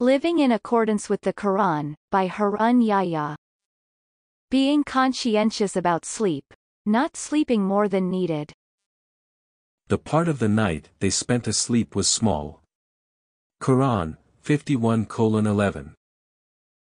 Living in accordance with the Quran, by Harun Yahya. Being conscientious about sleep. Not sleeping more than needed. The part of the night they spent asleep was small. Quran, 51 colon 11.